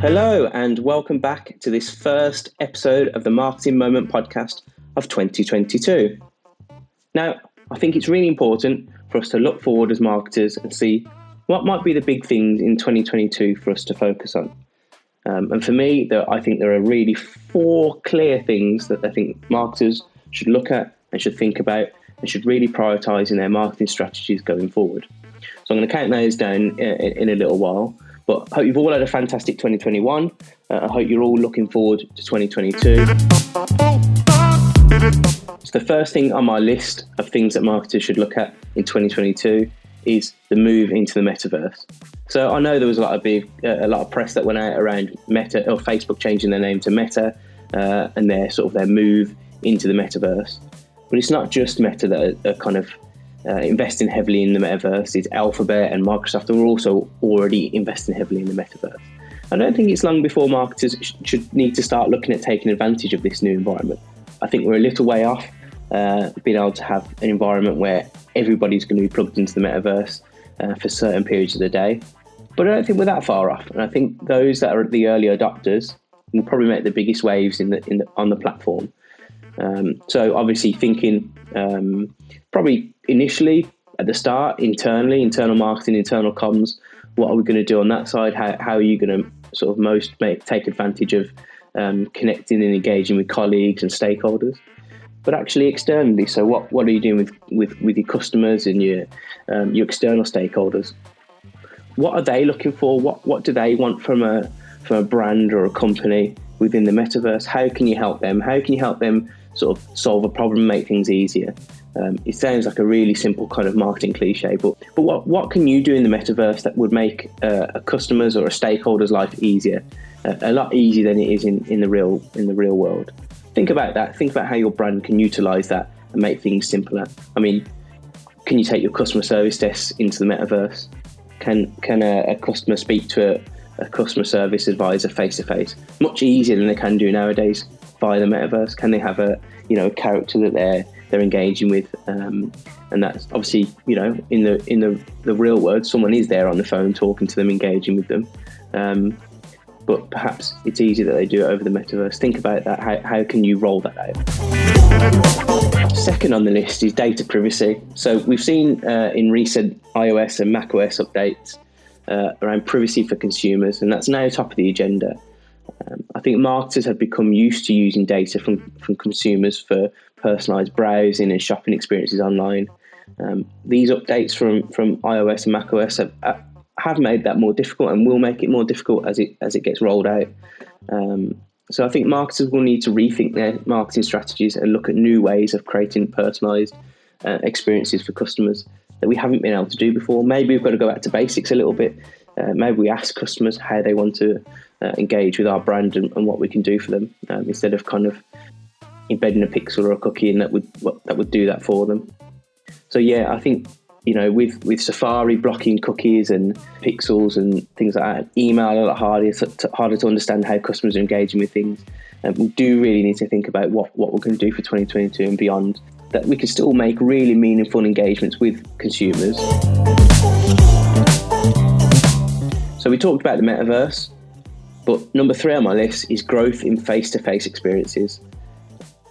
Hello, and welcome back to this first episode of the Marketing Moment podcast of 2022. Now, I think it's really important for us to look forward as marketers and see what might be the big things in 2022 for us to focus on. Um, and for me, there, I think there are really four clear things that I think marketers should look at and should think about and should really prioritize in their marketing strategies going forward. So I'm going to count those down in, in a little while. But I hope you've all had a fantastic 2021. Uh, I hope you're all looking forward to 2022. So the first thing on my list of things that marketers should look at in 2022 is the move into the metaverse. So I know there was a lot of big, uh, a lot of press that went out around Meta or Facebook changing their name to Meta uh, and their sort of their move into the metaverse. But it's not just Meta that are, are kind of uh, investing heavily in the metaverse. It's Alphabet and Microsoft are also already investing heavily in the metaverse. I don't think it's long before marketers sh- should need to start looking at taking advantage of this new environment. I think we're a little way off uh, being able to have an environment where everybody's going to be plugged into the metaverse uh, for certain periods of the day. But I don't think we're that far off, and I think those that are the early adopters will probably make the biggest waves in the, in the on the platform. Um, so obviously thinking um, probably initially at the start internally, internal marketing, internal comms. What are we going to do on that side? How, how are you going to sort of most make, take advantage of um, connecting and engaging with colleagues and stakeholders? But actually externally, so what, what are you doing with, with, with your customers and your um, your external stakeholders? What are they looking for? What what do they want from a from a brand or a company within the metaverse? How can you help them? How can you help them sort of solve a problem, make things easier? Um, it sounds like a really simple kind of marketing cliche, but but what what can you do in the metaverse that would make uh, a customer's or a stakeholder's life easier, uh, a lot easier than it is in, in the real in the real world? Think about that. Think about how your brand can utilize that and make things simpler. I mean, can you take your customer service desk into the metaverse? Can can a, a customer speak to a, a customer service advisor face to face? Much easier than they can do nowadays via the metaverse. Can they have a you know a character that they're they're engaging with, um, and that's obviously you know in the in the, the real world, someone is there on the phone talking to them, engaging with them. Um, but perhaps it's easier that they do it over the metaverse. Think about that. How, how can you roll that out? Second on the list is data privacy. So we've seen uh, in recent iOS and macOS updates uh, around privacy for consumers, and that's now top of the agenda. Um, I think marketers have become used to using data from, from consumers for personalized browsing and shopping experiences online. Um, these updates from, from iOS and macOS have, have made that more difficult and will make it more difficult as it as it gets rolled out. Um, so I think marketers will need to rethink their marketing strategies and look at new ways of creating personalized uh, experiences for customers that we haven't been able to do before. Maybe we've got to go back to basics a little bit. Uh, maybe we ask customers how they want to uh, engage with our brand and, and, what we can do for them um, instead of kind of embedding a pixel or a cookie and that would that would do that for them. So yeah, I think you know with with Safari blocking cookies and pixels and things like that, email a lot harder to, harder to understand how customers are engaging with things. We do really need to think about what what we're going to do for 2022 and beyond. That we can still make really meaningful engagements with consumers. So we talked about the metaverse, but number three on my list is growth in face-to-face experiences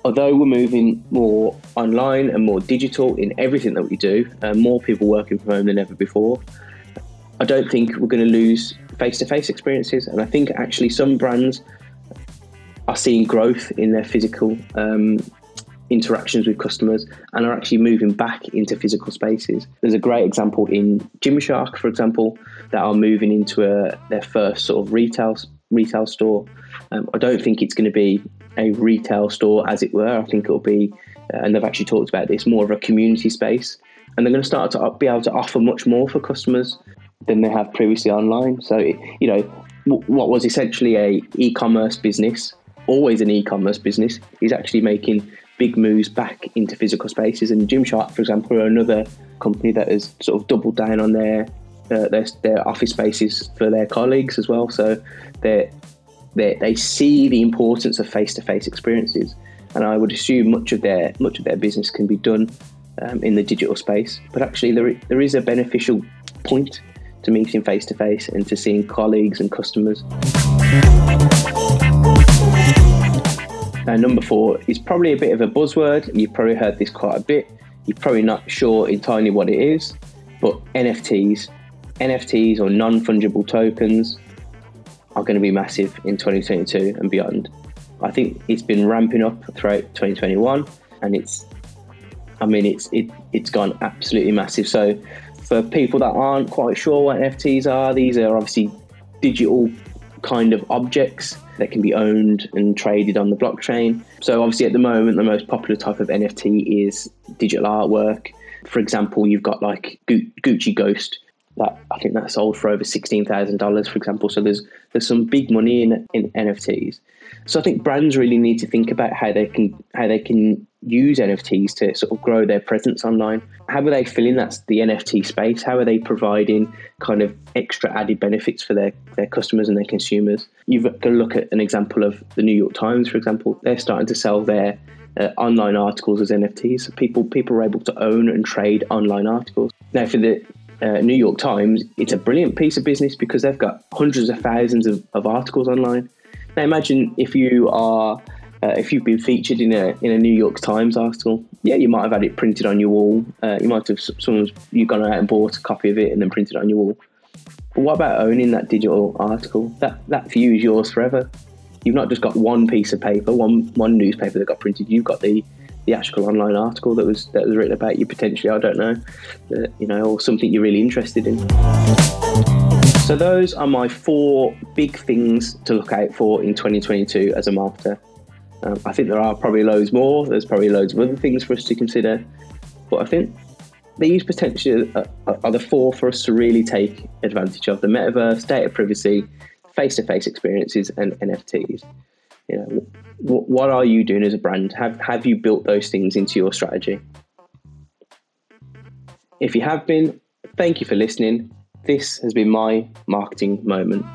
although we're moving more online and more digital in everything that we do, and more people working from home than ever before, I don't think we're going to lose face to face experiences. And I think actually some brands are seeing growth in their physical um, interactions with customers and are actually moving back into physical spaces. There's a great example in Gymshark, for example, that are moving into a, their first sort of retail retail store. Um, I don't think it's going to be a retail store, as it were. I think it'll be, uh, and they've actually talked about this, more of a community space. And they're going to start to be able to offer much more for customers than they have previously online. So, you know, what was essentially a e-commerce business, always an e-commerce business, is actually making big moves back into physical spaces. And Gymshark, for example, are another company that has sort of doubled down on their uh, their, their office spaces for their colleagues as well. So they, they see the importance of face-to-face experiences, and I would assume much of their much of their business can be done um, in the digital space. But actually, there there is a beneficial point to meeting face to face and to seeing colleagues and customers. Now, number four is probably a bit of a buzzword. You've probably heard this quite a bit. You're probably not sure entirely what it is, but NFTs, NFTs or non fungible tokens, are going to be massive in 2022 and beyond. I think it's been ramping up throughout 2021, and it's, I mean, it's it, it's gone absolutely massive. So, for people that aren't quite sure what NFTs are, these are obviously digital kind of objects that can be owned and traded on the blockchain. So, obviously, at the moment, the most popular type of NFT is digital artwork. For example, you've got like Gucci Ghost. That I think that sold for over sixteen thousand dollars, for example. So there's there's some big money in in NFTs. So I think brands really need to think about how they can how they can use NFTs to sort of grow their presence online. How are they filling that the NFT space? How are they providing kind of extra added benefits for their, their customers and their consumers? You've got to look at an example of the New York Times, for example. They're starting to sell their uh, online articles as NFTs. So people people are able to own and trade online articles. Now, for the uh, New York Times, it's a brilliant piece of business because they've got hundreds of thousands of, of articles online. Now, imagine if you are uh, if you've been featured in a in a New York Times article, yeah, you might have had it printed on your wall. Uh, you might have someone's you've gone out and bought a copy of it and then printed it on your wall. But what about owning that digital article? That that for you is yours forever. You've not just got one piece of paper, one one newspaper that got printed. You've got the the actual online article that was that was written about you potentially. I don't know, you know, or something you're really interested in. So those are my four big things to look out for in 2022 as a marketer. Um, I think there are probably loads more. There's probably loads of other things for us to consider, but I think these potentially are, are the four for us to really take advantage of: the metaverse, data privacy, face-to-face experiences, and NFTs. You know, w- what are you doing as a brand? Have have you built those things into your strategy? If you have been, thank you for listening. This has been my marketing moment.